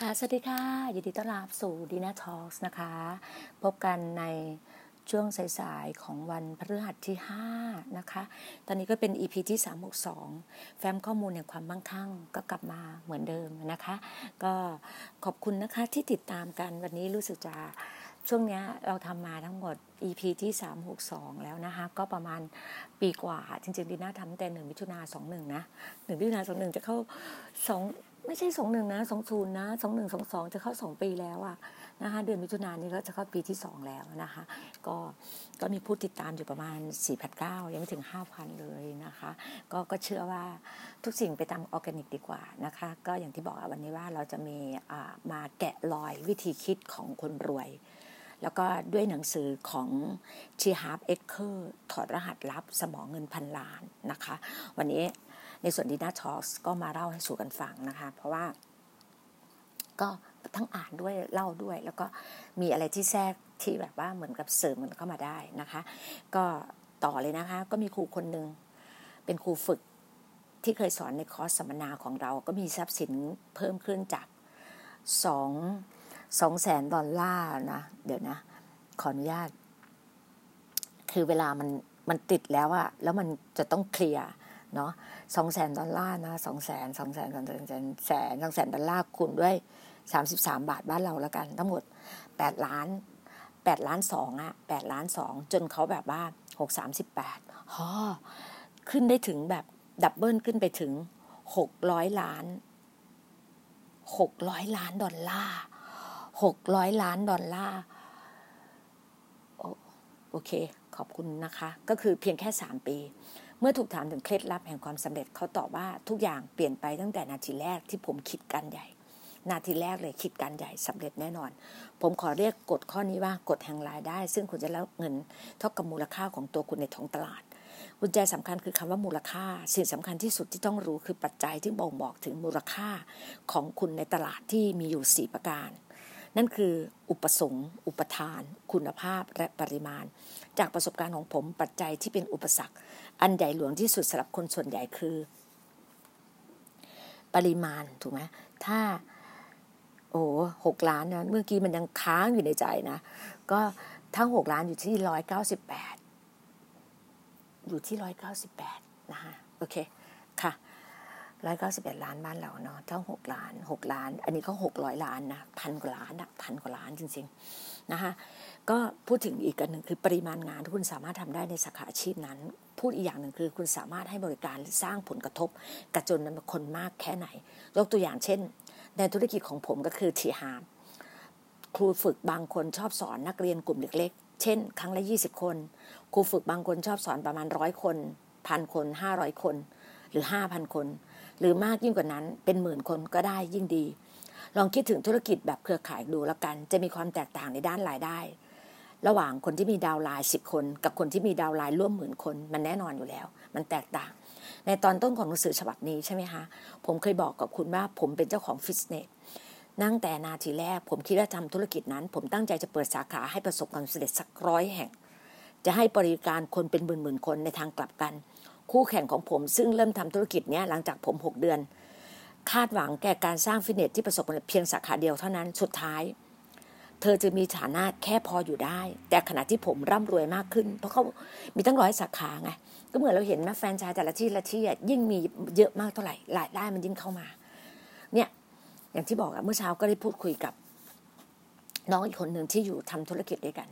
สวัสดีค่ะ ยินดีต้อนรับสู่ดีน่าทอล์กนะคะ พบกันในช่วงสายๆของวันพฤหัสที่ 5 นะคะ ตอนนี้ก็เป็น EP ที่ 362 แฟ้มข้อมูลแห่งความมั่งคั่งก็กลับมาเหมือนเดิมนะคะ ก็ขอบคุณนะคะที่ติดตามกันวันนี้รู้สึกจะช่วงนี้เราทำมาทั้งหมด EP ที่ 362 แล้วนะคะ ก็ประมาณปีกว่า จริงๆดีน่าทำแต่หนึ่งมิถุนาสองหนึ่งนะหนึ่งมิถุนาสองหนึ่งจะเข้าสอง ไม่ใช่สองหนึ่งนะสองศูนย์นะสองหนึ่งสองสองจะเข้าสองปีแล้วอะนะคะเดือนมิถุนายนนี้ก็จะเข้าปีที่สองแล้วนะคะก็ก็มีผู้ติดตามอยู่ประมาณ4 0 0 9ยังไม่ถึง 5,000 เลยนะคะก็ก็เชื่อว่าทุกสิ่งไปตามออร์แกนิกดีกว่านะคะก็อย่างที่บอกวันนี้ว่าเราจะมีมาแกะรอยวิธีคิดของคนรวยแล้วก็ด้วยหนังสือของ T. Harv Eker ถอดรหัสลับสมองเงินพันล้านนะคะ วันนี้ ในส่วนดีน่าทอสก็มาเล่าให้สู่กันฟังนะคะ เพราะว่าก็ทั้งอ่านด้วยเล่าด้วย แล้วก็มีอะไรที่แทรกที่แบบว่าเหมือนกับเสริมมันเข้ามาได้นะคะ ก็ต่อเลยนะคะ ก็มีครูคนหนึ่งเป็นครูฝึกที่เคยสอนในคอร์สสัมมนาของเรา ก็มีทรัพย์สินเพิ่มขึ้นจากสองสองแสนดอลลาร์นะ เดี๋ยวนะ ขออนุญาต คือเวลามันมันติดแล้วอะแล้วมันจะต้องเคลียร์ เนาะสองแสนดอลลาร์นะสองแสนสองแสนสองแสนแสนแสนสองแสนดอลลาร์คูณด้วยสามสิบสามบาทบ้านเราแล้วกัน ทั้งหมดแปดล้านแปดล้านสองอะแปดล้านสองจนเขาแบบว่าหกสามสิบแปดฮอขึ้นได้ถึงแบบดับเบิลขึ้นไปถึงหกร้อยล้านหกร้อยล้านดอลลาร์หกร้อยล้านดอลลาร์โอเค ขอบคุณนะคะ ก็คือเพียงแค่สามปี เมื่อถูกถามถึงเคล็ดลับแห่งความสำเร็จเขาตอบว่าทุกอย่างเปลี่ยนไปตั้งแต่นาทีแรกที่ผมคิดการใหญ่ นาทีแรกเลยคิดการใหญ่สำเร็จแน่นอน ผมขอเรียกกฎข้อนี้ว่ากฎแห่งรายได้ ซึ่งคุณจะแล้วเงินเท่ากับมูลค่าของตัวคุณในท้องตลาดกุญแจสำคัญคือคำว่ามูลค่า สิ่งสำคัญที่สุดที่ต้องรู้คือปัจจัยที่บ่งบอกถึงมูลค่าของคุณในตลาดที่มีอยู่ 4 ประการ นั่นคืออุปสงค์ อุปทาน คุณภาพและปริมาณ จากประสบการณ์ของผมปัจจัยที่เป็นอุปสรรค อันใหญ่หลวงที่สุดสำหรับคนส่วนใหญ่คือ ปริมาณถูกไหมถ้า โอ้หกล้านนะเมื่อกี้มันยังค้างอยู่ในใจนะ ก็ทั้งหกล้านอยู่ที่ร้อยเก้าสิบแปดอยู่ที่ร้อยเก้าสิบแปดนะคะโอเคค่ะ ร้อยเก้าสิบเอ็ดล้านบ้านเราเนาะเท่าหกล้านหกล้าน อันนี้ก็หกร้อยล้านนะพันกว่าล้านอะพันกว่าล้านจริงๆนะคะก็พูดถึงอีกกันหนึ่งคือปริมาณงานที่คุณสามารถทำได้ในสาขาอาชีพนั้น พูดอีกอย่างหนึ่งคือคุณสามารถให้บริการสร้างผลกระทบกับจนนคนมากแค่ไหนยกตัวอย่างเช่น ในธุรกิจของผมก็คือทีฮามครูฝึกบางคนชอบสอนนักเรียนกลุ่มเล็กๆ เช่น ครั้งละยี่สิบคน ครูฝึกบางคนชอบสอนประมาณร้อยคนพันคนห้าร้อยคน หรือห้าพันคน หรือมากยิ่งกว่านั้นเป็นหมื่นคนก็ได้ยิ่งดี ลองคิดถึงธุรกิจแบบเครือข่ายดูแล้วกัน จะมีความแตกต่างในด้านรายได้ ระหว่างคนที่มีดาวไลน์สิบคน กับคนที่มีดาวไลน์ร่วมหมื่นคน มันแน่นอนอยู่แล้ว มันแตกต่าง ในตอนต้นของหนังสือฉบับนี้ใช่ไหมคะผมเคยบอกกับคุณว่าผมเป็นเจ้าของฟิตเนสนั่งแต่นาทีแรก ผมคิดว่าทำธุรกิจนั้น ผมตั้งใจจะเปิดสาขาให้ประสบความสำเร็จสักร้อยแห่ง จะให้บริการคนเป็นหมื่นๆคนในทางกลับกัน คู่แข่งของผมซึ่งเริ่มทำธุรกิจนี้หลังจากผม 6 เดือน คาดหวังแก่การสร้างฟิตเนสที่ประสบความสำเพียงสาขาเดียวเท่านั้นสุดท้าย เธอจะมีฐานะแค่พออยู่ได้ แต่ขณะที่ผมร่ำรวยมากขึ้น เพราะเขามีตั้งร้อยสาขาไงก็เหมือนเราเห็นนะแฟนชายแต่ละที่ละที่ยิ่งมีเยอะมากเท่าไหร่รายได้มันยิ่งเข้ามา เนี่ยอย่างที่บอกอะเมื่อเช้าก็ได้พูดคุยกับ น้องอีกคนหนึ่งที่อยู่ทำธุรกิจด้วยกัน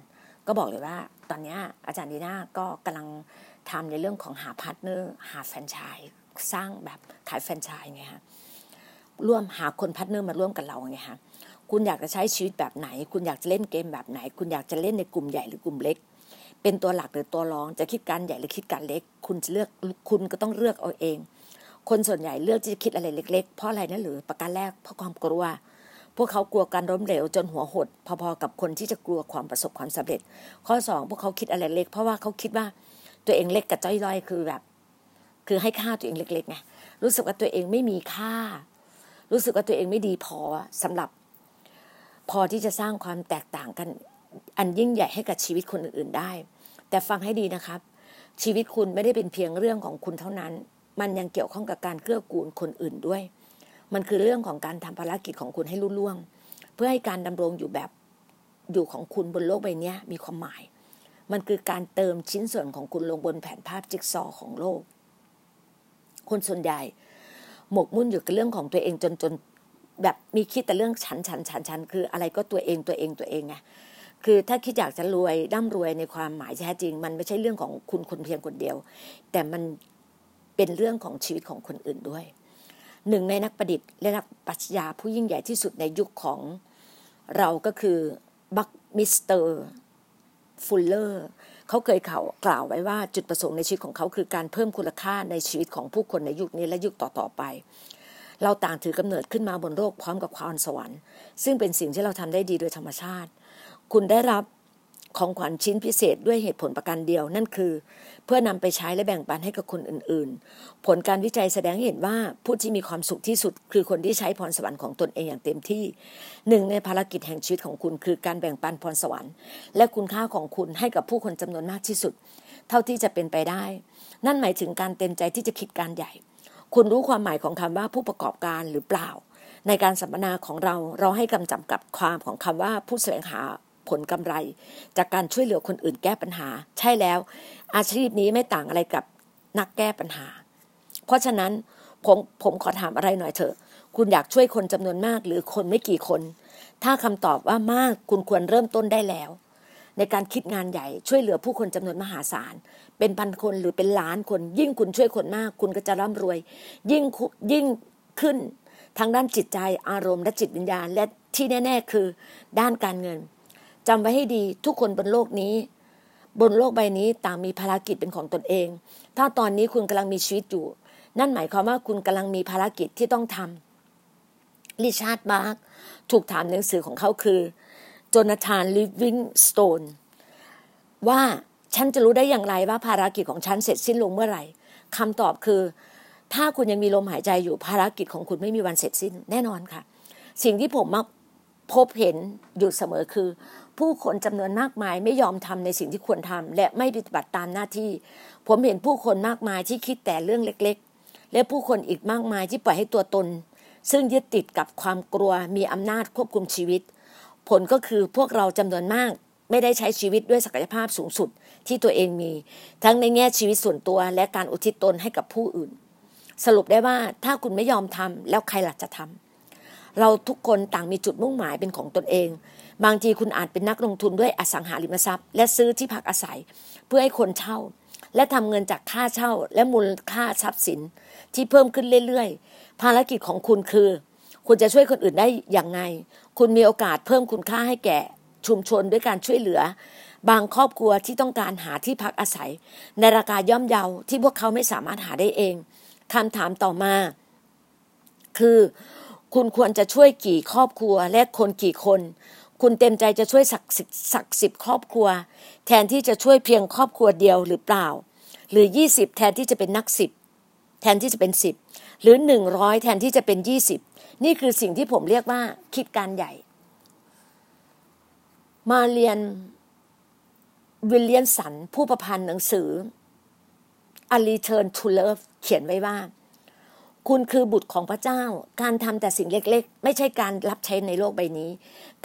ก็บอกเลยว่า ตอนนี้อาจารย์ดีน่าก็กำลัง ทำในเรื่องของหา partner หาแฟรนไชส์สร้างแบบขายแฟรนไชส์ไงฮะร่วมหาคน partner มาร่วมกับเราไงฮะคุณอยากจะใช้ชีวิตแบบไหน คุณอยากจะเล่นเกมแบบไหน คุณอยากจะเล่นในกลุ่มใหญ่หรือกลุ่มเล็ก เป็นตัวหลักหรือตัวรอง จะคิดการใหญ่หรือคิดการเล็ก คุณจะเลือกคุณก็ต้องเลือกเอาเอง คนส่วนใหญ่เลือกที่จะคิดอะไรเล็ก ๆ เพราะอะไรนะหรือประการแรกเพราะความกลัว พวกเขากลัวการล้มเหลวจนหัวหด พอๆกับคนที่จะกลัวความประสบความสำเร็จ ข้อสองพวกเขาคิดอะไรเล็ก เพราะว่าเขาคิดว่า ตัวเองเล็กกับจ้อยด้อยคือแบบ คือให้ค่าตัวเองเล็กๆไงรู้สึกว่าตัวเองไม่มีค่า รู้สึกว่าตัวเองไม่ดีพอสำหรับ พอที่จะสร้างความแตกต่างกัน อันยิ่งใหญ่ให้กับชีวิตคนอื่นๆได้ แต่ฟังให้ดีนะครับ ชีวิตคุณไม่ได้เป็นเพียงเรื่องของคุณเท่านั้น มันยังเกี่ยวข้องกับการเกื้อกูลคนอื่นด้วย มันคือเรื่องของการทำภารกิจของคุณให้รุ่ล่วงพื่อให้การดำรงอยู่แบบอยู่ของคุณบนโลกใบนี้มีความหมาย มันคือการเติมชิ้นส่วนของคุณลงบนแผนภาพจิ๊กซอของโลก คนส่วนใหญ่ หมกมุ่นอยู่กับเรื่องของตัวเองจนจนแบบมีคิดแต่เรื่องฉันฉันฉันฉันคืออะไรก็ตัวเองตัวเองตัวเองไงคือถ้าคิดอยากจะรวยร่ำรวยในความหมายแท้จริง มันไม่ใช่เรื่องของคุณคนเพียงคนเดียว แต่มันเป็นเรื่องของชีวิตของคนอื่นด้วย หนึ่งในนักประดิษฐ์และนักปรัชญาผู้ยิ่งใหญ่ที่สุดในยุคของเราก็คือบัคมิสเตอร์ ฟูลเลอร์เขาเคยเขากล่าวไว้ว่าจุดประสงค์ในชีวิตของเขาคือการเพิ่มคุณค่าในชีวิตของผู้คนในยุคนี้และยุคต่อๆไป เราต่างถือกำเนิดขึ้นมาบนโลกพร้อมกับความสวรรค์ ซึ่งเป็นสิ่งที่เราทำได้ดีโดยธรรมชาติ คุณได้รับของขวัญชิ้นพิเศษด้วยเหตุผลประการเดียวนั่นคือ เพื่อนำไปใช้และแบ่งปันให้กับคนอื่นๆ ผลการวิจัยแสดงเห็นว่าผู้ที่มีความสุขที่สุด คือคนที่ใช้พรสวรรค์ของตนเองอย่างเต็มที่หนึ่งในภารกิจแห่งชีวิตของคุณ คือการแบ่งปันพรสวรรค์ และคุณค่าของคุณให้กับผู้คนจำนวนมากที่สุด เท่าที่จะเป็นไปได้ นั่นหมายถึงการเต็มใจที่จะคิดการใหญ่ คุณรู้ความหมายของคำว่าผู้ประกอบการหรือเปล่าในการสัมมนาของเราเราให้คำจำกับความของคำว่าผู้แสวงหา ผลกำไร จากการช่วยเหลือคนอื่นแก้ปัญหา ใช่แล้ว อาชีพนี้ไม่ต่างอะไรกับนักแก้ปัญหา เพราะฉะนั้นผมผมขอถามอะไรหน่อยเถอะ คุณอยากช่วยคนจำนวนมากหรือคนไม่กี่คน ถ้าคำตอบว่ามากคุณควรเริ่มต้นได้แล้ว ในการคิดงานใหญ่ช่วยเหลือผู้คนจำนวนมหาศาล เป็นพันคนหรือเป็นล้านคน ยิ่งคุณช่วยคนมาก คุณก็จะร่ำรวย ยิ่งยิ่งขึ้นทางด้านจิตใจอารมณ์และจิตวิญญาณและที่แน่ ๆ คือ ด้านการเงิน จำไว้ให้ดีทุกคนบนโลกนี้ บนโลกใบนี้ต่างมีภารกิจเป็นของตนเอง ถ้าตอนนี้คุณกำลังมีชีวิตอยู่ นั่นหมายความว่าคุณกำลังมีภารกิจที่ต้องทำริชาร์ดมาร์กถูกถามหนังสือของเขาคือโจนาธานลิฟวิงสโตนว่าฉันจะรู้ได้อย่างไรว่าภารกิจของฉันเสร็จสิ้นลงเมื่อไหร่คำตอบคือ ถ้าคุณยังมีลมหายใจอยู่ภารกิจของคุณไม่มีวันเสร็จสิ้นแน่นอนค่ะ สิ่งที่ผมมักพบเห็นอยู่เสมอคือ ผู้คนจำนวนมากมายไม่ยอมทำในสิ่งที่ควรทำและไม่ปฏิบัติตามหน้าที่ ผมเห็นผู้คนมากมายที่คิดแต่เรื่องเล็กๆ และผู้คนอีกมากมายที่ปล่อยให้ตัวตน ซึ่งยึดติดกับความกลัวมีอำนาจควบคุมชีวิต ผลก็คือพวกเราจำนวนมากไม่ได้ใช้ชีวิตด้วยศักยภาพสูงสุดที่ตัวเองมี ทั้งในแง่ชีวิตส่วนตัวและการอุทิศตนให้กับผู้อื่น สรุปได้ว่าถ้าคุณไม่ยอมทำแล้วใครหล่ะจะทำเราทุกคนต่างมีจุดมุ่งหมายเป็นของตนเอง บางทีคุณอาจเป็นนักลงทุนด้วยอสังหาริมทรัพย์ และซื้อที่พักอาศัยเพื่อให้คนเช่า และทำเงินจากค่าเช่า และมูลค่าทรัพย์สินที่เพิ่มขึ้นเรื่อยๆ ภารกิจของคุณคือ คุณจะช่วยคนอื่นได้อย่างไง คุณมีโอกาสเพิ่มคุณค่าให้แก่ชุมชนด้วยการช่วยเหลือ บางครอบครัวที่ต้องการหาที่พักอาศัย ในราคาย่อมเยาที่พวกเขาไม่สามารถหาได้เองคำถามต่อมา คือ คุณควรจะช่วยกี่ครอบครัวและคนกี่คน คุณเต็มใจจะช่วยสักสักสิบครอบครัว แทนที่จะช่วยเพียงครอบครัวเดียวหรือเปล่า หรือยี่สิบแทนที่จะเป็นนักสิบแทนที่จะเป็นสิบหรือหนึ่งร้อยแทนที่จะเป็นยี่สิบนี่คือสิ่งที่ผมเรียกว่าคิดการใหญ่ มาเรียนวิลเลียนสันผู้ประพันธ์หนังสือ A Return to Love เขียนไว้ว่า คุณคือบุตรของพระเจ้า การทำแต่สิ่งเล็กๆ ไม่ใช่การรับใช้ในโลกใบนี้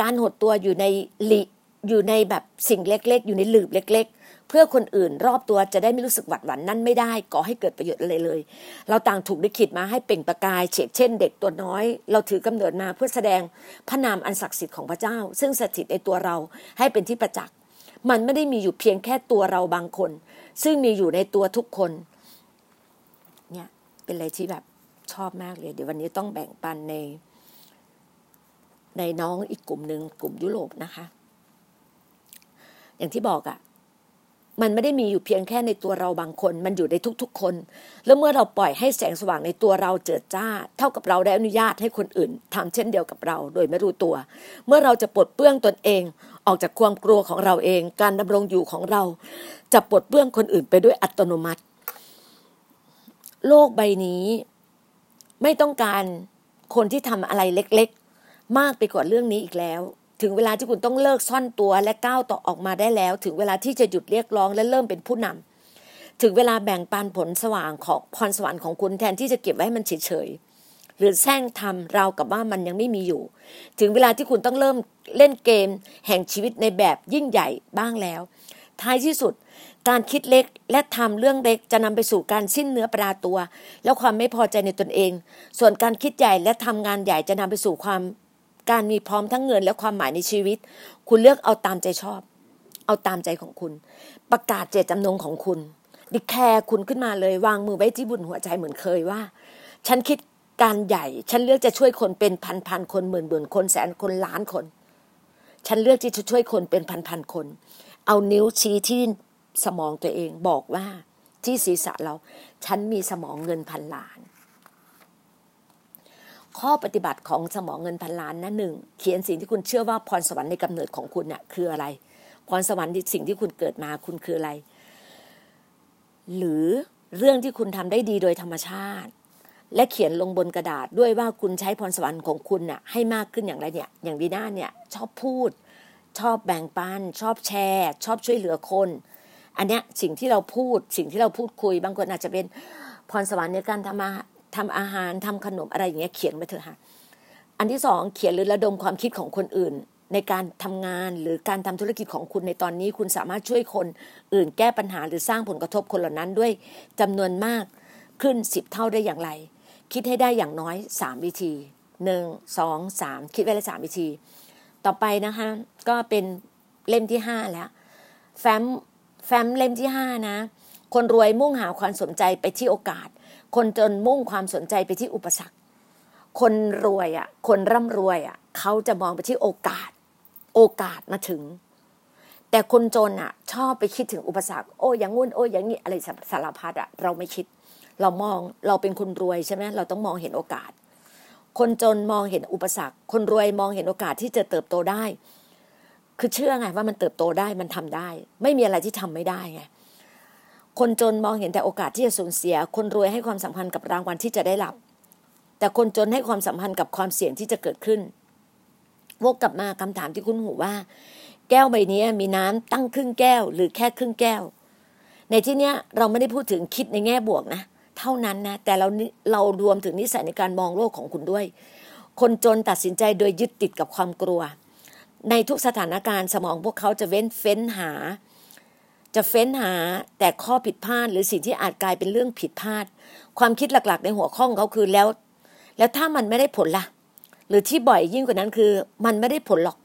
การหดตัวอยู่ในลิอยู่ในแบบสิ่งเล็กๆ อยู่ในหลืบเล็ก ๆ เพื่อคนอื่นรอบตัวจะได้ไม่รู้สึกหวัดหวั่นนั่นไม่ได้ก่อให้เกิดประโยชน์อะไรเลย เราต่างถูกลิขิตมาให้เปล่งประกายเฉกเช่น เด็กตัวน้อย เราถือกำเนิดมาเพื่อแสดงพระนามอันศักดิ์สิทธิ์ของพระเจ้า ซึ่งสถิตในตัวเราให้เป็นที่ประจักษ์มันไม่ได้มีอยู่เพียงแค่ตัวเราบางคน ซึ่งมีอยู่ในตัวทุกคนเนี่ยเป็นอะไรที่แบบ ชอบมากเลย เดี๋ยววันนี้ต้องแบ่งปันใน ในน้องอีกกลุ่มหนึ่งกลุ่มยุโรปนะคะ อย่างที่บอกอะ่ะ มันไม่ได้มีอยู่เพียงแค่ในตัวเราบางคน มันอยู่ในทุกๆคน แล้วเมื่อเราปล่อยให้แสงสว่างในตัวเราเจิดจ้า เท่ากับเราได้อนุญาตให้คนอื่นทำเช่นเดียวกับเรา โดยไม่รู้ตัว เมื่อเราจะปลดเปื้องตนเอง ออกจากความกลัวของเราเอง การดำรงอยู่ของเรา จะปลดเปื้องคนอื่นไปด้วยอัตโนมัติโลกใบนี้ ไม่ต้องการคนที่ทำอะไรเล็กๆ มากไปกว่าเรื่องนี้อีกแล้ว ถึงเวลาที่คุณต้องเลิกซ่อนตัวและก้าวต่อออกมาได้แล้ว ถึงเวลาที่จะหยุดเรียกร้องและเริ่มเป็นผู้นำถึงเวลาแบ่งปันผลสว่างของพรสวรรค์ของคุณแทนที่จะเก็บไว้ให้มันเฉยๆหรือแซงทำราวกับว่ามันยังไม่มีอยู่ ถึงเวลาที่คุณต้องเริ่มเล่นเกม แห่งชีวิตในแบบยิ่งใหญ่บ้างแล้ว ท้ายที่สุด การคิดเล็กและทำเรื่องเล็กจะนำไปสู่การสิ้นเนื้อปราตัว และความไม่พอใจในตนเอง ส่วนการคิดใหญ่และทำงานใหญ่จะนำไปสู่ความ การมีพร้อมทั้งเงินและความหมายในชีวิต คุณเลือกเอาตามใจชอบ เอาตามใจของคุณ ประกาศเจตจำนงของคุณดิแคร์คุณขึ้นมาเลยวางมือไว้ที่บุญหัวใจเหมือนเคยว่า ฉันคิดการใหญ่ ฉันเลือกจะช่วยคนเป็นพันพันคนหมื่นหมื่นคนแสนคนล้านคน ฉันเลือกที่จะช่วยคนเป็นพันพันคน เอานิ้วชี้ที่ สมองตัวเองบอกว่าที่ศีรษะเรา ฉันมีสมองเงินพันล้าน ข้อปฏิบัติของสมองเงินพันล้านนะหนึ่งเขียนสิ่งที่คุณเชื่อว่าพรสวรรค์ในกำเนิดของคุณเนะ่ยคืออะไร พรสวรรค์สิ่งที่คุณเกิดมาคุณคืออะไร หรือเรื่องที่คุณทำได้ดีโดยธรรมชาติ และเขียนลงบนกระดาษด้วยว่าคุณใช้พรสวรรค์ของคุณน่ะให้มากขึ้นอย่างไรเนี่ย อย่างวีน่าเนี่ยชอบพูด ชอบแบ่งปัน ชอบแชร์ ชอบช่วยเหลือคน อันเนี้ยสิ่งที่เราพูดสิ่งที่เราพูดคุย บางคนอาจจะเป็นพรสวรรค์ในการทำอาทำอาหารทำขนมอะไรอย่างเงี้ยเขียนไปเถอะค่ะ อันที่สองเขียนหรือระดมความคิดของคนอื่น ในการทำงานหรือการทำธุรกิจของคุณในตอนนี้ คุณสามารถช่วยคนอื่นแก้ปัญหาหรือสร้างผลกระทบคนเหล่านั้นด้วยจำนวนมากขึ้นสิบเท่าได้อย่างไร คิดให้ได้อย่างน้อยสามวิธีหนึ่งสองสามคิดไว้ละสามวิธี ต่อไปนะคะ ก็เป็นเล่มที่ห้าแล้ว แฟ้ม แฟ้มเล่มที่ห้านะ คนรวยมุ่งหาความสนใจไปที่โอกาส คนจนมุ่งความสนใจไปที่อุปสรรค คนรวยอะ คนร่ำรวยอะ เขาจะมองไปที่โอกาส โอกาสมาถึง แต่คนจนอะ ชอบไปคิดถึงอุปสรรค โอ้อย่างงู้นโอ้อย่างนี้อะไรสารพัดอะ เราไม่คิด เรามองเราเป็นคนรวยใช่ไหมเราต้องมองเห็นโอกาส คนจนมองเห็นอุปสรรค คนรวยมองเห็นโอกาสที่จะเติบโตได้ คือเชื่อไงว่ามันเติบโตได้มันทำได้ ไม่มีอะไรที่ทำไม่ได้ไงคนจนมองเห็นแต่โอกาสที่จะสูญเสีย คนรวยให้ความสำคัญกับรางวัลที่จะได้รับ แต่คนจนให้ความสัมพันธ์กับความเสี่ยงที่จะเกิดขึ้นวกกลับมาคำถามที่คุณหูว่า แก้วใบนี้มีน้ำตั้งครึ่งแก้ว หรือแค่ครึ่งแก้ว ในที่เนี้ยเราไม่ได้พูดถึงคิดในแง่บวกนะ เท่านั้นนะ แต่เราเรารวมถึงนิสัยในการมองโลกของคุณด้วย คนจนตัดสินใจโดยยึดติดกับความกลัว ในทุกสถานการณ์สมองพวกเขาจะเว้นเฟ้นหา จะเฟ้นหาแต่ข้อผิดพลาด หรือสิ่งที่อาจกลายเป็นเรื่องผิดพลาด ความคิดหลักๆ ในหัวข้องเขาคือแล้ว แล้วถ้ามันไม่ได้ผลละ่ะ หรือที่บ่อยยิ่งกว่านั้นคือ มันไม่ได้ผลหรอก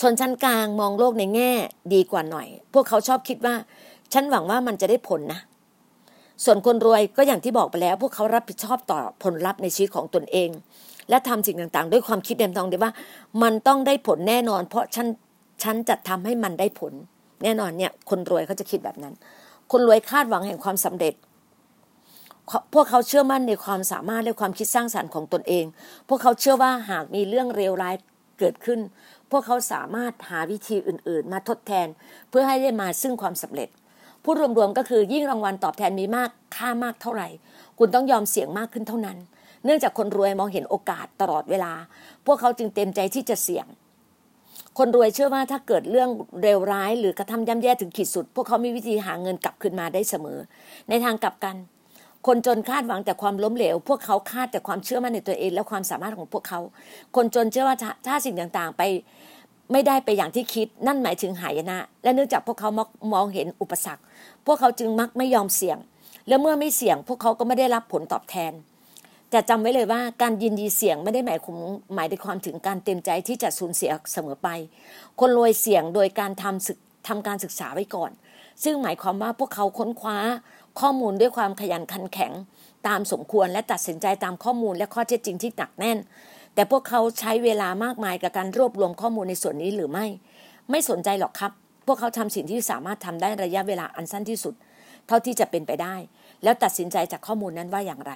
ชนชั้นกลางมองโลกในแง่ดีกว่าหน่อย พวกเขาชอบคิดว่า ฉันหวังว่ามันจะได้ผลนะส่วนคนรวยก็อย่างที่บอกไปแล้ว พวกเขารับผิดชอบต่อผลลัพธ์ในชีวิตของตนเอง และทำสิ่งต่างๆ ด้วยความคิดเดิมทองเดียว่า มันต้องได้ผลแน่นอน เพราะฉันฉันจะทำให้มันได้ผล แน่นอนเนี่ยคนรวยเขาจะคิดแบบนั้น คนรวยคาดหวังแห่งความสำเร็จ พวกเขาเชื่อมั่นในความสามารถและความคิดสร้างสารรค์ของตนเอง พวกเขาเชื่อว่าหากมีเรื่องเลวร้ายเกิดขึ้น พวกเขาสามารถหาวิธีอื่น ๆ มาทดแทน เพื่อให้ได้มาซึ่งความสำเร็จพูดรวมๆก็คือยิ่งรางวัลตอบแทนมีมากค่ามากเท่าไหร่ คุณต้องยอมเสี่ยงมากขึ้นเท่านั้น เนื่องจากคนรวยมองเห็นโอกาสตลอดเวลา พวกเขาจึงเต็มใจที่จะเสี่ยง คนรวยเชื่อว่าถ้าเกิดเรื่องเร็วร้ายหรือกระทำย่ำแย่ถึงขีดสุด พวกเขามีวิธีหาเงินกลับคืนมาได้เสมอ ในทางกลับกัน คนจนคาดหวังแต่ความล้มเหลว พวกเขาคาดแต่ความเชื่อมั่นในตัวเอง และความสามารถของพวกเขา คนจนเชื่อว่าถ้าสิ่งต่างๆไปไม่ได้ไปอย่างที่คิดนั่นหมายถึงหายนะ และเนื่องจากพวกเขามองเห็นอุปสรรค พวกเขาจึงมักไม่ยอมเสี่ยง และเมื่อไม่เสี่ยง พวกเขาก็ไม่ได้รับผลตอบแทน แต่จำไว้เลยว่าการยินดีเสี่ยงไม่ได้หมายความหมายในความถึงการเต็มใจที่จะสูญเสียเสมอไป คนรวยเสี่ยงโดยการทำศึกทำการศึกษาไว้ก่อน ซึ่งหมายความว่าพวกเขาค้นคว้าข้อมูลด้วยความขยันขันแข็ง ตามสมควรและตัดสินใจตามข้อมูลและข้อเท็จจริงที่หนักแน่น แต่พวกเขาใช้เวลามากมายกับการรวบรวมข้อมูลในส่วนนี้หรือไม่ ไม่สนใจหรอกครับ พวกเขาทำสิ่งที่สามารถทำได้ระยะเวลาอันสั้นที่สุด เท่าที่จะเป็นไปได้ แล้วตัดสินใจจากข้อมูลนั้นว่าอย่างไร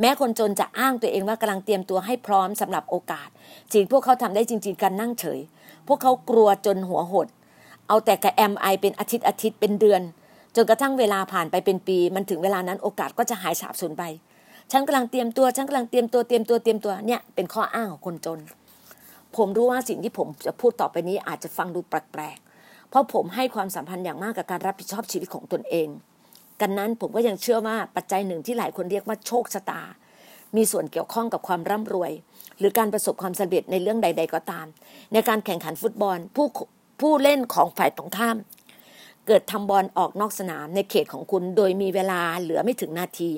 แม้คนจนจะอ้างตัวเองว่ากำลังเตรียมตัวให้พร้อมสำหรับโอกาสสิ่งพวกเขาทำได้จริง ๆ การนั่งเฉย พวกเขากลัวจนหัวหด เอาแต่กระแอมไอเป็นอาทิตย์อาทิตย์เป็นเดือน จนกระทั่งเวลาผ่านไปเป็นปี มันถึงเวลานั้นโอกาสก็จะหายสาบสูญไปฉันกำลังเตรียมตัวฉันกำลังเตรียมตัวเตรียมตัวเตรียมตัวเนี่ยเป็นข้ออ้างของคนจน ผมรู้ว่าสิ่งที่ผมจะพูดต่อไปนี้อาจจะฟังดูแปลกๆเพราะผมให้ความสัมพันธ์อย่างมากกับการรับผิดชอบชีวิตของตนเอง กันนั้นผมก็ยังเชื่อว่าปัจจัยหนึ่งที่หลายคนเรียกว่าโชคชะตา มีส่วนเกี่ยวข้องกับความร่ำรวย หรือการประสบความสำเร็จในเรื่องใด ๆ ก็ตาม ในการแข่งขันฟุตบอลผู้ผู้เล่นของฝ่ายตรงข้าม เกิดทำบอลออกนอกสนามในเขตของคุณโดยมีเวลาเหลือไม่ถึงนาที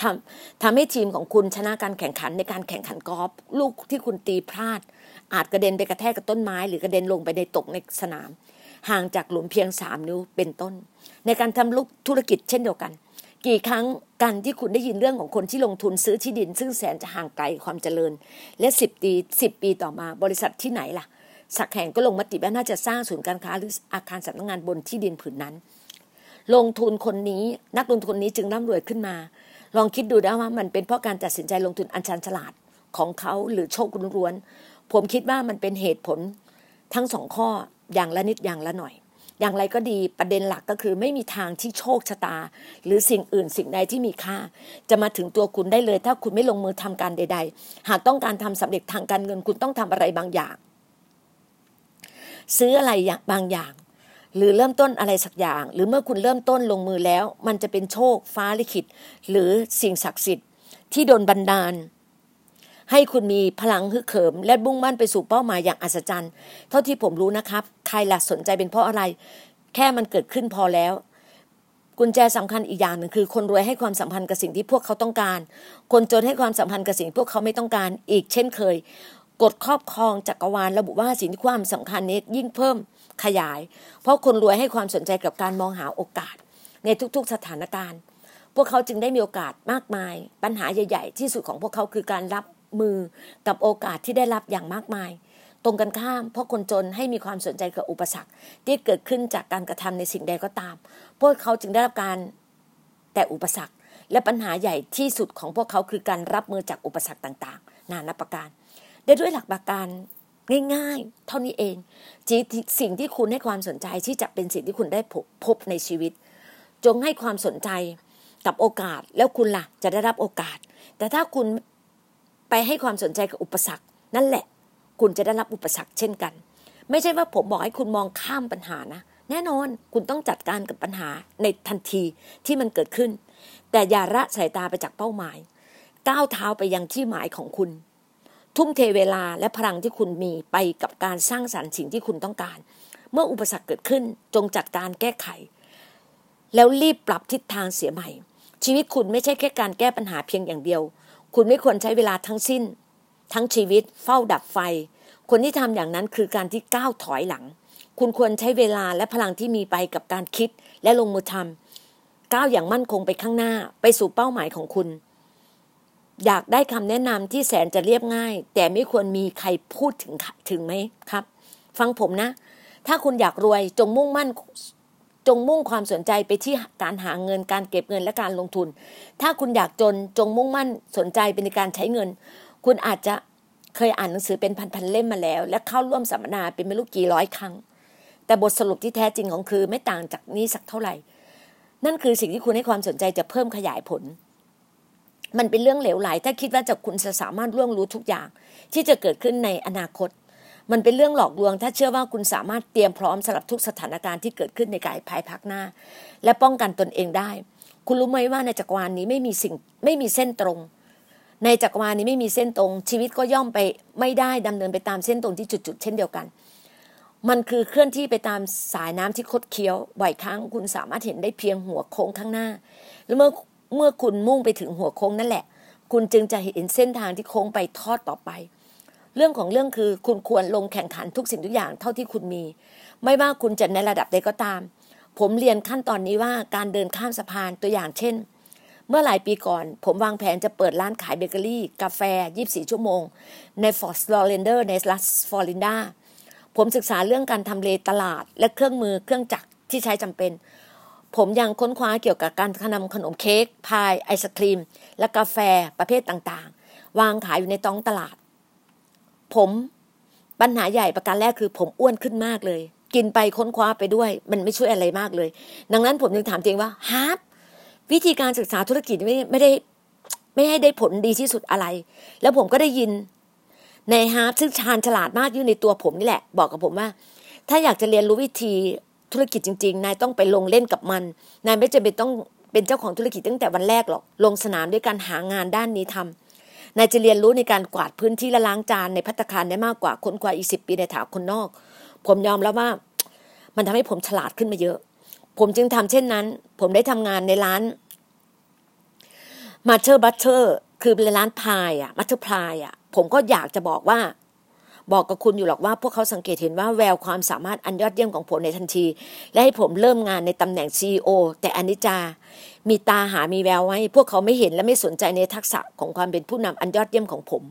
ทำทำให้ทีมของคุณชนะการแข่งขันในการแข่งขันกอล์ฟลูกที่คุณตีพลาด อาจกระเด็นไปกระแทกกับต้นไม้ หรือกระเด็นลงไปในตกในสนาม ห่างจากหลุมเพียงสามนิ้วเป็นต้น ในการทำลูกธุรกิจเช่นเดียวกัน กี่ครั้งกันที่คุณได้ยินเรื่องของคนที่ลงทุนซื้อที่ดิน ซึ่งแสนจะห่างไกลความเจริญ และสิบปีสิบปีต่อมาบริษัทที่ไหนล่ะ สักแห่งก็ลงมติว่าน่าจะสร้างศูนย์การค้าหรืออาคารสำนักงงานบนที่ดินผืนนั้น ลงทุนคนนี้นักลงทุนนี้จึงร่ำรวยขึ้นมา ลองคิดดูนะว่ามันเป็นเพราะการตัดสินใจลงทุนอันชันฉลาดของเขาหรือโชคล้วนผมคิดว่ามันเป็นเหตุผลทั้งสองข้อ อย่างละนิดอย่างละหน่อย อย่างไรก็ดีประเด็นหลักก็คือไม่มีทางที่โชคชะตา หรือสิ่งอื่นสิ่งใดที่มีค่า จะมาถึงตัวคุณได้เลย ถ้าคุณไม่ลงมือทำการใด ๆ หากต้องการทำสำเร็จทางการเงินคุณต้องทำอะไรบางอย่าง ซื้ออะไรบางอย่าง หรือเริ่มต้นอะไรสักอย่าง หรือเมื่อคุณเริ่มต้นลงมือแล้ว มันจะเป็นโชคฟ้าลิขิต หรือสิ่งศักดิ์สิทธิ์ที่โดนบันดาล ให้คุณมีพลังฮึกเหิม และบุ่งมั่นไปสู่เป้าหมายอย่างอัศจรรย์ เท่าที่ผมรู้นะครับ ใครล่ะสนใจเป็นเพราะอะไร แค่มันเกิดขึ้นพอแล้ว กุญแจสำคัญอีกอย่างหนึ่งคือ คนรวยให้ความสัมพันธ์กับสิ่งที่พวกเขาต้องการ คนจนให้ความสัมพันธ์กับสิ่งพวกเขาไม่ต้องการ อีกเช่นเคยกฎครอบครองจักรวาลระบุว่าสิ่งที่ความสำคัญนี้ยิ่งเพิ่มขยาย เพราะคนรวยให้ความสนใจกับการมองหาโอกาส ในทุกๆสถานการณ์ พวกเขาจึงได้มีโอกาสมากมาย ปัญหาใหญ่ ๆ ที่สุดของพวกเขาคือการรับ มือกับโอกาสที่ได้รับอย่างมากมาย ตรงกันข้าม เพราะคนจนให้มีความสนใจกับอุปสรรค ที่เกิดขึ้นจากการกระทำในสิ่งใดก็ตาม พวกเขาจึงได้รับการแต่อุปสรรค และปัญหาใหญ่ที่สุดของพวกเขาคือการรับมือจากอุปสรรคต่าง ๆ นานาประการ ได้ด้วยหลักประการง่ายๆ เท่านี้เองสิ่งที่คุณให้ความสนใจที่จะเป็นสิ่งที่คุณได้พบในชีวิต จงให้ความสนใจกับโอกาสแล้วคุณละ่ะจะได้รับโอกาส แต่ถ้าคุณ ไปให้ความสนใจกับอุปสรรค นั่นแหละ คุณจะได้รับอุปสรรคเช่นกัน ไม่ใช่ว่าผมบอกให้คุณมองข้ามปัญหานะแน่นอนคุณต้องจัดการกับปัญหาในทันทีที่มันเกิดขึ้น แต่อย่าละสายตาไปจากเป้าหมาย ก้าวเท้าไปยังที่หมายของคุณ ทุ่มเทเวลาและพลังที่คุณมีไปกับการสร้างสรรค์สิ่งที่คุณต้องการ เมื่ออุปสรรคเกิดขึ้นจงจัดการแก้ไข แล้วรีบปรับทิศทางเสียใหม่ ชีวิตคุณไม่ใช่แค่การแก้ปัญหาเพียงอย่างเดียว คุณไม่ควรใช้เวลาทั้งสิ้น ทั้งชีวิตเฝ้าดับไฟ คนที่ทำอย่างนั้นคือการที่ก้าวถอยหลัง คุณควรใช้เวลาและพลังที่มีไปกับการคิดและลงมือทำก้าวอย่างมั่นคงไปข้างหน้าไปสู่เป้าหมายของคุณ อยากได้คำแนะนำที่แสนจะเรียบง่าย แต่ไม่ควรมีใครพูดถึงถึงไหมครับ ฟังผมนะ ถ้าคุณอยากรวยจงมุ่งมั่น จงมุ่งความสนใจไปที่การหาเงินการเก็บเงินและการลงทุน ถ้าคุณอยากจนจงมุ่งมั่นสนใจเป็นในการใช้เงิน คุณอาจจะเคยอ่านหนังสือเป็นพันๆเล่มมาแล้ว และเข้าร่วมสัมมนาเป็นไม่รู้กี่ร้อยครั้ง แต่บทสรุปที่แท้จริงของคือไม่ต่างจากนี้สักเท่าไหร่ นั่นคือสิ่งที่คุณให้ความสนใจจะเพิ่มขยายผล มันเป็นเรื่องเหลวไหล ถ้าคิดว่าจะคุณจะสามารถร่วงรู้ทุกอย่าง ที่จะเกิดขึ้นในอนาคต มันเป็นเรื่องหลอกลวง ถ้าเชื่อว่าคุณสามารถเตรียมพร้อมสำหรับทุกสถานการณ์ที่เกิดขึ้นในกายภายภาคหน้า และป้องกันตนเองได้ คุณรู้ไหมว่าในจักรวาลนี้ไม่มีสิ่งไม่มีเส้นตรง ในจักรวาลนี้ไม่มีเส้นตรง ชีวิตก็ย่อมไปไม่ได้ดำเนินไปตามเส้นตรงที่จุดๆเช่นเดียวกัน มันคือเคลื่อนที่ไปตามสายน้ำที่คดเคี้ยวบ่อยครั้งคุณสามารถเห็นได้เพียงหัวโค้งข้างหน้า แล้วเมื่อเมื่อคุณมุ่งไปถึงหัวโค้งนั่นแหละ คุณจึงจะเห็นเส้นทางที่โค้งไปทอดต่อไป เรื่องของเรื่องคือคุณควรลงแข่งขันทุกสิ่งทุกอย่างเท่าที่คุณมี ไม่ว่าคุณจะในระดับใดก็ตาม ผมเรียกขั้นตอนนี้ว่าการเดินข้ามสะพานตัวอย่างเช่น เมื่อหลายปีก่อน ผมวางแผนจะเปิดร้านขายเบเกอรี่ กาแฟ 24 ชั่วโมง ในฟอร์ตลอเดอร์เดลในรัฐฟลอริดาผมศึกษาเรื่องการทำเลตลาด และเครื่องมือเครื่องจักรที่ใช้จำเป็น ผมยังค้นคว้าเกี่ยวกับการทำขนมเค้กพายไอศครีม และกาแฟประเภทต่างๆ วางขายอยู่ในท้องตลาด ผมปัญหาใหญ่ประการแรกคือผมอ้วนขึ้นมากเลย กินไปค้นคว้าไปด้วย มันไม่ช่วยอะไรมากเลย ดังนั้นผมจึงถามจริงว่าฮาร์ฟวิธีการศึกษาธุรกิจไม่ไม่ได้ไม่ให้ได้ผลดีที่สุดอะไร แล้วผมก็ได้ยินในฮาร์ฟซึ่งชาญฉลาดมากอยู่ในตัวผมนี่แหละ บอกกับผมว่า ถ้าอยากจะเรียนรู้วิธีธุรกิจจริง ๆ นายต้องไปลงเล่นกับมัน นายไม่จำเป็นต้องเป็นเจ้าของธุรกิจตั้งแต่วันแรกหรอกลงสนามด้วยการหางานด้านนี้ทำ นายจะเรียนรู้ในการกวาดพื้นที่และล้างจานในภัตตาคารได้มากกว่าค้นคว้าอีกสิบปีในฐานะคนนอก ผมยอมแล้วว่า มันทำให้ผมฉลาดขึ้นมาเยอะ ผมจึงทำเช่นนั้น ผมได้ทำงานในร้านมาเชอร์บัตเชอร์คือเป็นร้านพายอะมาเชอร์พายอะผมก็อยากจะบอกว่า บอกกับคุณอยู่หรอกว่าพวกเขาสังเกตเห็นว่าแววความสามารถอันยอดเยี่ยมของผมในทันที และให้ผมเริ่มงานในตำแหน่ง CEO แต่อนิจจา มีตาหามีแววไว้ พวกเขาไม่เห็นและไม่สนใจในทักษะของความเป็นผู้นำอันยอดเยี่ยมของผม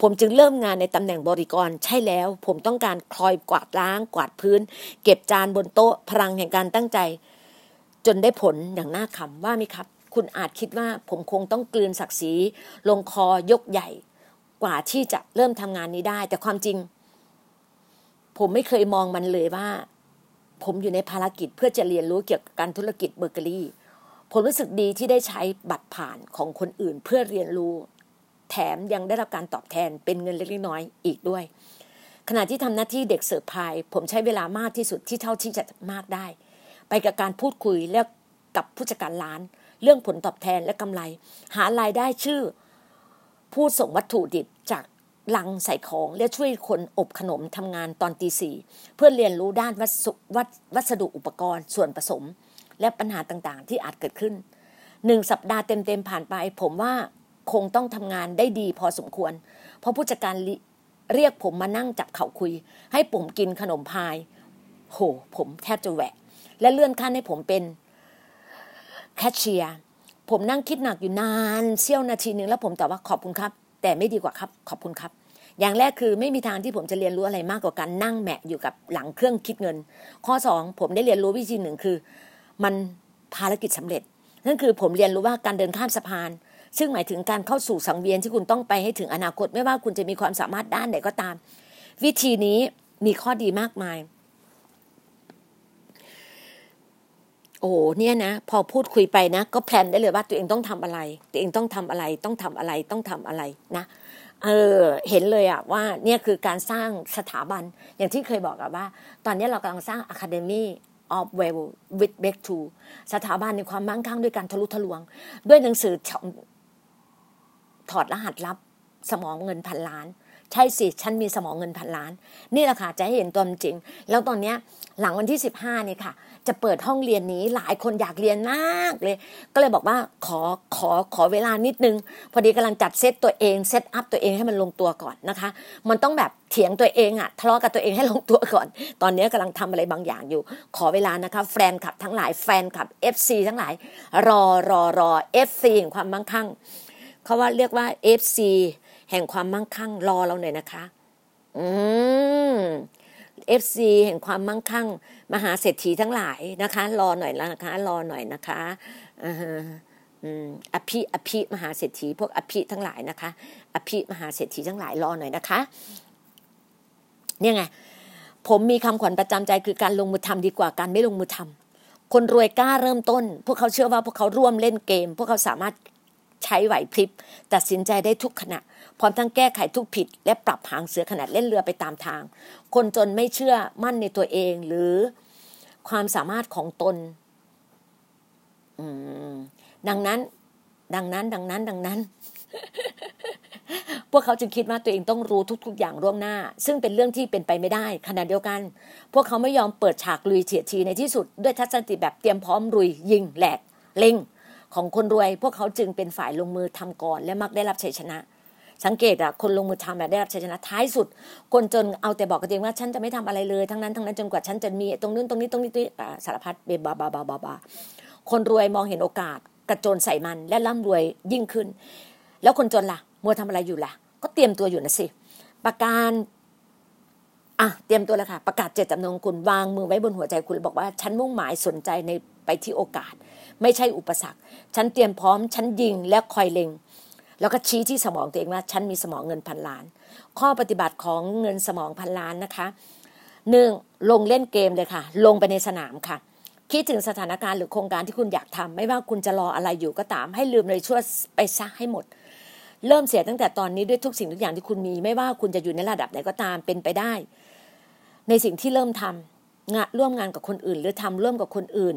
ผมจึงเริ่มงานในตำแหน่งบริกร ใช่แล้ว ผมต้องการคลอยกวาดล้าง กวาดพื้น เก็บจานบนโต๊ะพลังแห่งการตั้งใจ จนได้ผลอย่างน่าขำว่ามีครับ คุณอาจคิดว่าผมคงต้องกลืนศักดิ์ศรีลงคอยกใหญ่ กว่าที่จะเริ่มทำงานนี้ได้ แต่ความจริง ผมไม่เคยมองมันเลยว่า ผมอยู่ในภารกิจเพื่อจะเรียนรู้เกี่ยวกับการธุรกิจเบเกอรี่ ผมรู้สึกดีที่ได้ใช้บัตรผ่านของคนอื่นเพื่อเรียนรู้ แถมยังได้รับการตอบแทนเป็นเงินเล็กน้อยอีกด้วย ขณะที่ทำหน้าที่เด็กเสิร์ฟพายผมใช้เวลามากที่สุดที่เท่าที่จะมากได้ ไปกับการพูดคุยและกับผู้จัดการร้าน เรื่องผลตอบแทนและกำไร หารายได้ชื่อ ผู้ส่งวัตถุดิบจากลังใส่ของและช่วยคนอบขนมทำงานตอนตีสี่เพื่อเรียนรู้ด้านวัสวัวสดุอุปกรณ์ส่วนผสม และปัญหาต่างๆ ที่อาจเกิดขึ้นหนึ่งสัปดาห์เต็มๆผ่านไป ผมว่าคงต้องทำงานได้ดีพอสมควร เพราะผู้จัดการเรียกผมมานั่งจับเข่าคุย ให้ผมกินขนมพาย โห ผมแทบจะแหวะ และเลื่อนขั้นให้ผมเป็นแคชเชียร์ ผมนั่งคิดหนักอยู่นานเสี้ยวนาทีหนึ่งแล้วผมตอบว่าขอบคุณครับ แต่ไม่ดีกว่าครับ ขอบคุณครับ อย่างแรกคือไม่มีทางที่ผมจะเรียนรู้อะไรมากกว่าการนั่งแมะอยู่กับหลังเครื่องคิดเงิน ข้อสองผมได้เรียนรู้วิธีหนึ่งคือ มันภารกิจสำเร็จ นั่นคือผมเรียนรู้ว่าการเดินข้ามสะพาน ซึ่งหมายถึงการเข้าสู่สังเวียนที่คุณต้องไปให้ถึงอนาคตไม่ว่าคุณจะมีความสามารถด้านไหนก็ตาม วิธีนี้มีข้อดีมากมาย โอ้เนี่ยนะ พอพูดคุยไปนะ ก็แพลนได้เลยว่าตัวเองต้องทำอะไร ตัวเองต้องทำอะไร ต้องทำอะไร ต้องทำอะไรนะเออเห็นเลยอะว่าเนี่ยคือการสร้างสถาบัน อย่างที่เคยบอกอะว่า ตอนนี้เรากำลังสร้าง Academy of Well with Back to สถาบันในความมั่งคั่งด้วยการทะลุทะลวง ด้วยหนังสือถอดรหัสลับสมองเงินพันล้าน ใช่สิฉันมีสมองเงินพันล้าน นี่แหละค่ะจะให้เห็นตัวจริง แล้วตอนเนี้ยหลังวันที่สิบห้าเนี่ยค่ะ จะเปิดห้องเรียนนี้หลายคนอยากเรียนมากเลย ก็เลยบอกว่าขอขอขอเวลานิดนึง พอดีกำลังจัดเซตตัวเอง set up ตัวเองให้มันลงตัวก่อนนะคะ มันต้องแบบเถียงตัวเองอะทะเลาะกับตัวเองให้ลงตัวก่อน ตอนนี้กำลังทำอะไรบางอย่างอยู่ ขอเวลานะคะแฟนคลับทั้งหลายแฟนคลับ FC ทั้งหลาย รอรอรอ FC แห่งความมั่งคั่งเขาว่าเรียกว่า FC แห่งความมั่งคั่งรอเราหน่อยนะคะ อืม เอฟซีแห่งความมั่งคั่ง มหาเศรษฐีทั้งหลายนะคะ รอหน่อยละนะคะ รอหน่อยนะคะอภิอภิมหาเศรษฐี พวกอภิทั้งหลายนะคะ อภิมหาเศรษฐีทั้งหลายรอหน่อยนะคะ เนี่ยไงผมมีคำขวัญประจำใจคือการลงมือทำดีกว่าการไม่ลงมือทำคนรวยกล้าเริ่มต้น พวกเขาเชื่อว่าพวกเขาร่วมเล่นเกม พวกเขาสามารถใช้ไหวพริบตัดสินใจได้ทุกขณะ พร้อมทั้งแก้ไขทุกผิด และปรับหางเสือขนาดเล่นเรือไปตามทาง คนจนไม่เชื่อมั่นในตัวเองหรือความสามารถของตนดังนั้น ดังนั้น ดังนั้น ดังนั้น พวกเขาจึงคิดว่าตัวเองต้องรู้ทุก ๆ อย่างร่วงหน้า ซึ่งเป็นเรื่องที่เป็นไปไม่ได้ขณะเดียวกัน พวกเขาไม่ยอมเปิดฉากลุยเฉียดทีในที่สุด ด้วยทัศนคติแบบเตรียมพร้อมรุยยิงแหลกเล็งของคนรวย พวกเขาจึงเป็นฝ่ายลงมือทำก่อน และมักได้รับชัยชนะ สังเกตอะคนลงมือทำแบบได้รับชัยชนะท้ายสุด คนจนเอาแต่บอกกันเองว่าฉันจะไม่ทำอะไรเลย ทั้งนั้นทั้งนั้นจนกว่าฉันจะมีตรงนู้นตรงนี้ตรงนี้ตรงนี้สารพัดเบบาบาบาบาบาคนรวยมองเห็นโอกาส กระโจนใส่มันและร่ำรวยยิ่งขึ้น แล้วคนจนล่ะ มัวทำอะไรอยู่ล่ะ ก็เตรียมตัวอยู่นะสิ ประการอะเตรียมตัวแล้วค่ะ ประกาศเจตจำนงคุณวางมือไว้บนหัวใจคุณบอกว่าฉันมุ่งหมายสนใจในไปที่โอกาส ไม่ใช่อุปสรรค ฉันเตรียมพร้อม ฉันยิงและคอยเล็ง แล้วก็ชี้ที่สมองตัวเองว่าฉันมีสมองเงินพันล้าน ข้อปฏิบัติของเงินสมองพันล้านนะคะหนึ่งลงเล่นเกมเลยค่ะ ลงไปในสนามค่ะ คิดถึงสถานการณ์หรือโครงการที่คุณอยากทำไม่ว่าคุณจะรออะไรอยู่ก็ตาม ให้ลืมเลยช่วไปซะให้หมด เริ่มเสียตั้งแต่ตอนนี้ด้วยทุกสิ่งทุกอย่างที่คุณมี ไม่ว่าคุณจะอยู่ในระดับไหนก็ตามเป็นไปได้ ในสิ่งที่เริ่มทำงานร่วมงานกับคนอื่น หรือทำร่วมกับคนอื่น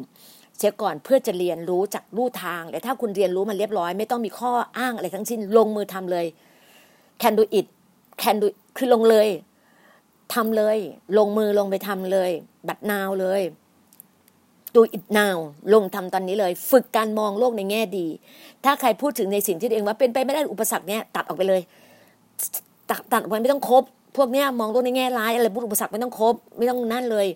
เช็คก่อนเพื่อจะเรียนรู้จากลู่ทางแต่ถ้าคุณเรียนรู้มันเรียบร้อย ไม่ต้องมีข้ออ้างอะไรทั้งสิ้น ลงมือทำเลย can do it can do คือลงเลยทำเลย ลงมือลงไปทำเลย บัดนาวเลย do it now ลงทำตอนนี้เลย ฝึกการมองโลกในแง่ดี ถ้าใครพูดถึงในสิ่งที่ตัวเองว่าเป็นไปไม่ได้อุปสรรคเนี้ยตัดออกไปเลยตัดตัดออกไปไม่ต้องครบพวกเนี้ยมองโลกในแง่ร้ายอะไรพูดอุปสรรคไม่ต้องครบไม่ต้องนั่นเลย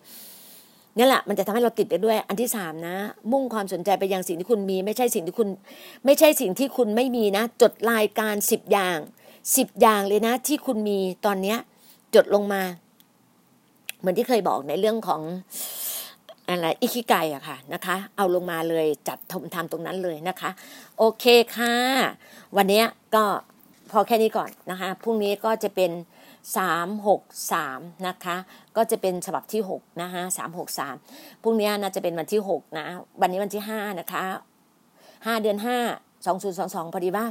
นี่แหละมันจะทำให้เราติดไปด้วย อันที่สามนะ มุ่งความสนใจไปยังสิ่งที่คุณมี ไม่ใช่สิ่งที่คุณ ไม่ใช่สิ่งที่คุณไม่มีนะ จดรายการสิบอย่างสิบอย่างเลยนะ ที่คุณมีตอนเนี้ย จดลงมา เหมือนที่เคยบอกในเรื่องของอะไรอิคิไกอะค่ะนะคะ เอาลงมาเลยจัดทำทำตรงนั้นเลยนะคะ โอเคค่ะ วันนี้ก็พอแค่นี้ก่อนนะคะพรุ่งนี้ก็จะเป็น สามหกสามนะคะก็จะเป็นฉบับที่หกนะคะสามหกสามพรุ่งนี้น่าจะเป็นวันที่หกนะวันนี้วันที่ห้านะคะห้าเดือนห้าสองศูนย์สองสองพอดีว่า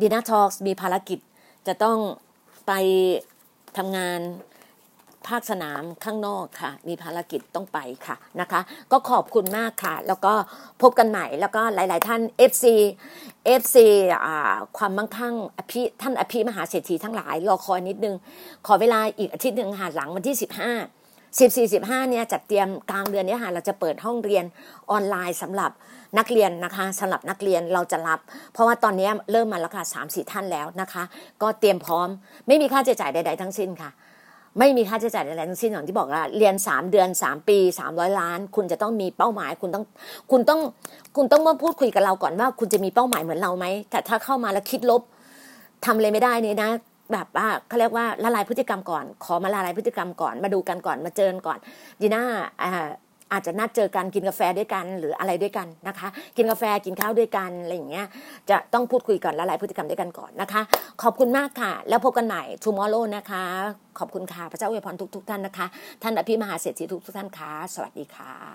ดีน่าทอล์กมีภารกิจจะต้องไปทำงาน ภาคสนามข้างนอกค่ะ มีภารกิจต้องไปค่ะนะคะ ก็ขอบคุณมากค่ะ แล้วก็พบกันใหม่แล้วก็หลาย ๆ ท่าน FC FC ความมั่งคั่งอภิท่านอภิมหาเศรษฐีทั้งหลายรอคอยนิดนึง ขอเวลาอีกอาทิตย์หนึ่งหาหลังวันที่ 15 14 15เนี่ยจัดเตรียมกลางเดือนนี้ค่ะเราจะเปิดห้องเรียนออนไลน์สำหรับนักเรียนนะคะสำหรับนักเรียนเราจะรับ เพราะว่าตอนนี้เริ่มมาแล้วค่ะสามสี่ท่านแล้วนะคะ ก็เตรียมพร้อม ไม่มีค่าใช้จ่ายใด ๆ ทั้งสิ้นค่ะ ไม่มีค่าใช้จ่ายอะไรทั้งสิ้นอย่างที่บอกว่าเรียนสามเดือนสามปีสามร้อยล้าน คุณจะต้องมีเป้าหมาย คุณต้องคุณต้องคุณต้องมาพูดคุยกับเราก่อนว่า คุณจะมีเป้าหมายเหมือนเราไหมแต่ถ้าเข้ามาแล้วคิดลบทำเลยไม่ได้นี่นะแบบว่าเขาเรียกว่าละลายพฤติกรรมก่อน ขอมาละลายพฤติกรรมก่อนมาดูกันก่อนมาเจอก่อนดีน่า อาจจะนัดเจอกันกินกาแฟด้วยกันหรืออะไรด้วยกันนะคะ กินกาแฟกินข้าวด้วยกันอะไรอย่างเงี้ยจะต้องพูดคุยก่อนละลายพฤติกรรมด้วยกันก่อนนะคะ ขอบคุณมากค่ะ แล้วพบกันใหม่ทูมอร์โลนะคะ ขอบคุณค่ะ พระเจ้าอวยพรทุกๆท่านนะคะ ท่านอภิมหาเศรษฐีทุกๆท่านค่ะสวัสดีค่ะ